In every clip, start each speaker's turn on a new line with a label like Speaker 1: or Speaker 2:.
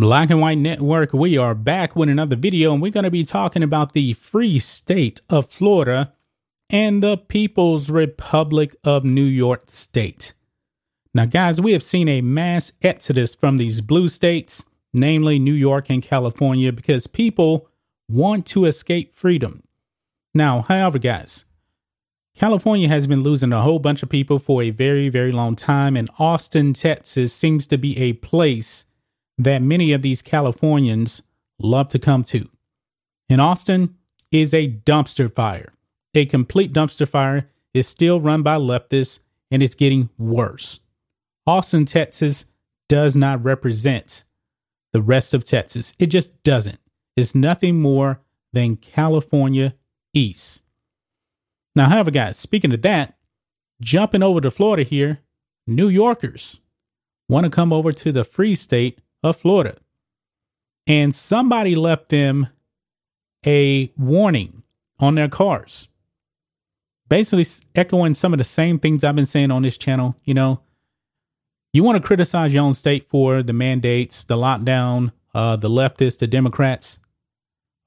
Speaker 1: Black and White Network, we are back with another video, and we're going to be talking about the free state of Florida and the People's Republic of New York State. Now, guys, we have seen a mass exodus from these blue states, namely New York and California, because people want to escape freedom. Now, however, guys, California has been losing a whole bunch of people for a very, very long time, and Austin, Texas seems to be a place that many of these Californians love to come to. In Austin is a dumpster fire. A complete dumpster fire is still run by leftists and it's getting worse. Austin, Texas does not represent the rest of Texas. It just doesn't. It's nothing more than California East. Now, however, guys, speaking of that, jumping over to Florida here, New Yorkers want to come over to the free state of Florida. And somebody left them a warning on their cars. Basically, echoing some of the same things I've been saying on this channel. You know, you want to criticize your own state for the mandates, the lockdown, uh, the leftists, the Democrats.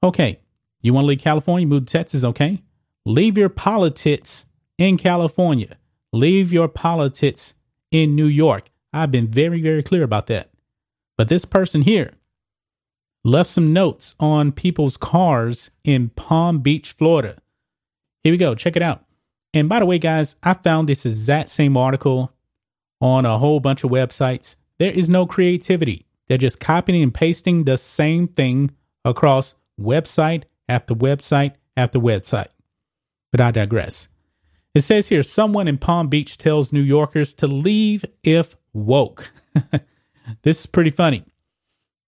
Speaker 1: Okay. You want to leave California, move to Texas, okay? Leave your politics in California. Leave your politics in New York. I've been very, very clear about that. But this person here left some notes on people's cars in Palm Beach, Florida. Here we go. Check it out. And by the way, guys, I found this exact same article on a whole bunch of websites. There is no creativity. They're just copying and pasting the same thing across website after website after website. But I digress. It says here someone in Palm Beach tells New Yorkers to leave if woke. This is pretty funny.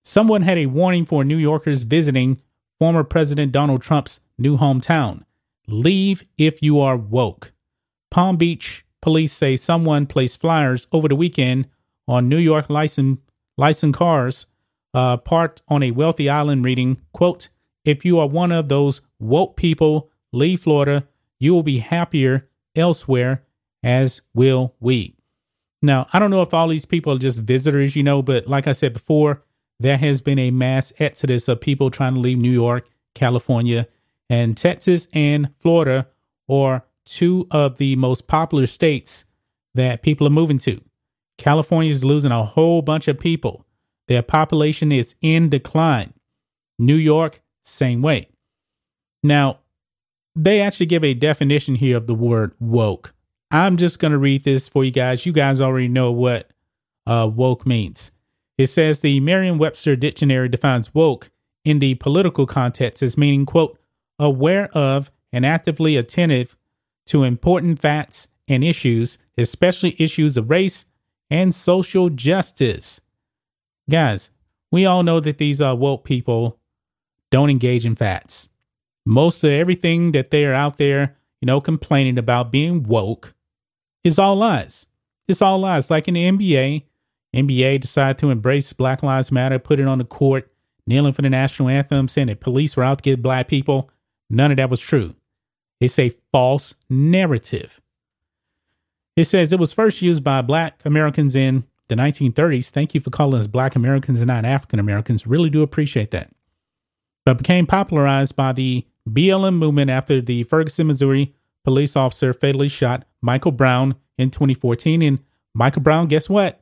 Speaker 1: Someone had a warning for New Yorkers visiting former President Donald Trump's new hometown leave if you are woke. Palm Beach police say someone placed flyers over the weekend on New York license, licensed cars uh, parked on a wealthy island reading, quote, if you are one of those woke people, leave Florida. You will be happier elsewhere, as will we. Now, I don't know if all these people are just visitors, you know, but like I said before, there has been a mass exodus of people trying to leave New York, California, and Texas and Florida are two of the most popular states that people are moving to. California is losing a whole bunch of people. Their population is in decline. New York, same way. Now, they actually give a definition here of the word woke. I'm just going to read this for you guys. You guys already know what uh, woke means. It says the Merriam Webster Dictionary defines woke in the political context as meaning, quote, aware of and actively attentive to important facts and issues, especially issues of race and social justice. Guys, we all know that these uh, woke people don't engage in facts. Most of everything that they are out there, you know, complaining about being woke is all lies. It's all lies. Like in the NBA, NBA decided to embrace Black Lives Matter, put it on the court, kneeling for the national anthem, saying that police were out to get black people. None of that was true. It's a false narrative. It says it was first used by black Americans in the 1930s. Thank you for calling us black Americans and not African Americans. Really do appreciate that. But became popularized by the BLM movement after the Ferguson, Missouri police officer fatally shot Michael Brown in 2014. And Michael Brown, guess what?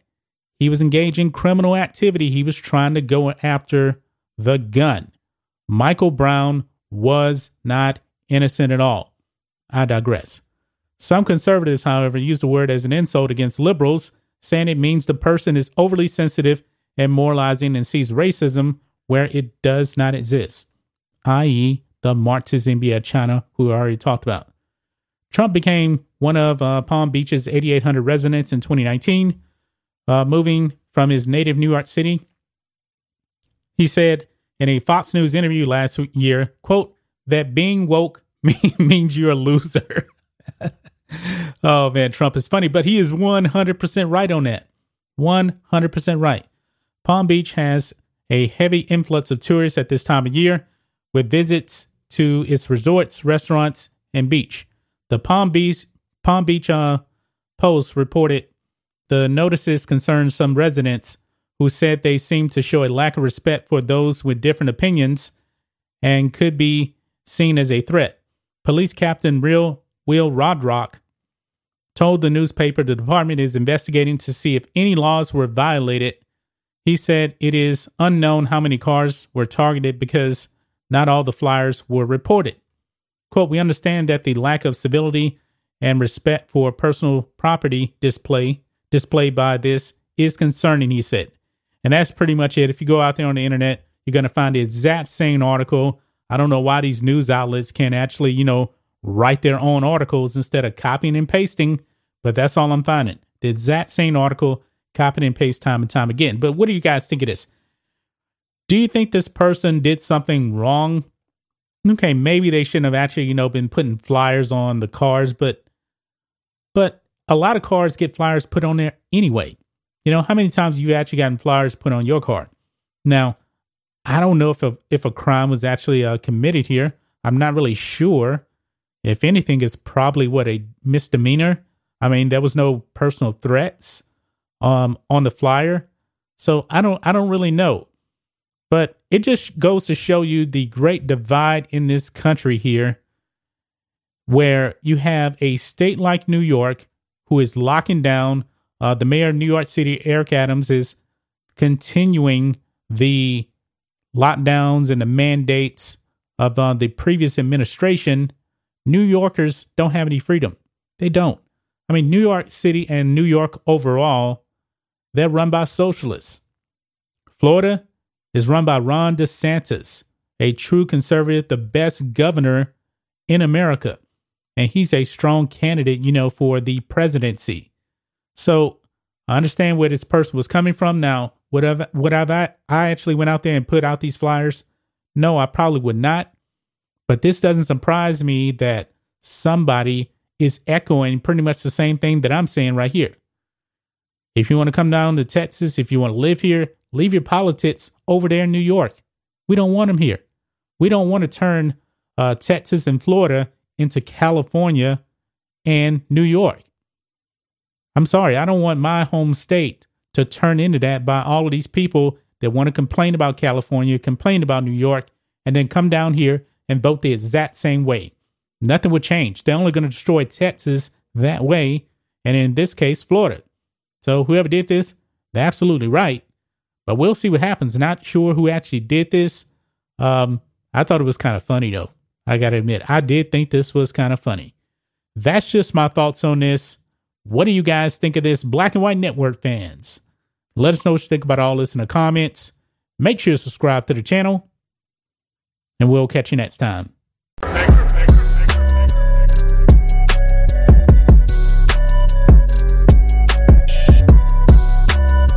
Speaker 1: He was engaged in criminal activity. He was trying to go after the gun. Michael Brown was not innocent at all. I digress. Some conservatives, however, use the word as an insult against liberals, saying it means the person is overly sensitive and moralizing and sees racism where it does not exist, i.e., the Marxist India China, who I already talked about. Trump became one of uh, Palm Beach's 8,800 residents in 2019, uh, moving from his native New York City. He said in a Fox News interview last year, quote, that being woke means you're a loser. oh man, Trump is funny, but he is 100% right on that. 100% right. Palm Beach has a heavy influx of tourists at this time of year with visits to its resorts, restaurants, and beach. The Palm Beach Palm Beach uh, Post reported the notices concerned some residents who said they seemed to show a lack of respect for those with different opinions and could be seen as a threat. Police Captain Real Will Rothrock told the newspaper the department is investigating to see if any laws were violated. He said it is unknown how many cars were targeted because not all the flyers were reported. Quote, we understand that the lack of civility and respect for personal property display displayed by this is concerning, he said. And that's pretty much it. If you go out there on the internet, you're going to find the exact same article. I don't know why these news outlets can't actually, you know, write their own articles instead of copying and pasting, but that's all I'm finding. The exact same article, copy and paste time and time again. But what do you guys think of this? Do you think this person did something wrong? Okay, maybe they shouldn't have actually, you know, been putting flyers on the cars, but but a lot of cars get flyers put on there anyway. You know, how many times you actually gotten flyers put on your car? Now, I don't know if a, if a crime was actually uh, committed here. I'm not really sure. If anything, it's probably what a misdemeanor. I mean, there was no personal threats um, on the flyer, so I don't I don't really know. But it just goes to show you the great divide in this country here, where you have a state like New York who is locking down uh, the mayor of New York City, Eric Adams, is continuing the lockdowns and the mandates of uh, the previous administration. New Yorkers don't have any freedom. They don't. I mean, New York City and New York overall, they're run by socialists. Florida is run by Ron DeSantis, a true conservative, the best governor in America. And he's a strong candidate, you know, for the presidency. So I understand where this person was coming from. Now, would have would have I, I actually went out there and put out these flyers? No, I probably would not. But this doesn't surprise me that somebody is echoing pretty much the same thing that I'm saying right here. If you want to come down to Texas, if you want to live here, leave your politics over there in New York. We don't want them here. We don't want to turn uh, Texas and Florida into California and New York. I'm sorry, I don't want my home state to turn into that by all of these people that want to complain about California, complain about New York, and then come down here and vote the exact same way. Nothing would change. They're only going to destroy Texas that way, and in this case, Florida. So whoever did this, they're absolutely right. But we'll see what happens. Not sure who actually did this. Um, I thought it was kind of funny though. I gotta admit, I did think this was kind of funny. That's just my thoughts on this. What do you guys think of this, Black and White Network fans? Let us know what you think about all this in the comments. Make sure to subscribe to the channel, and we'll catch you next time.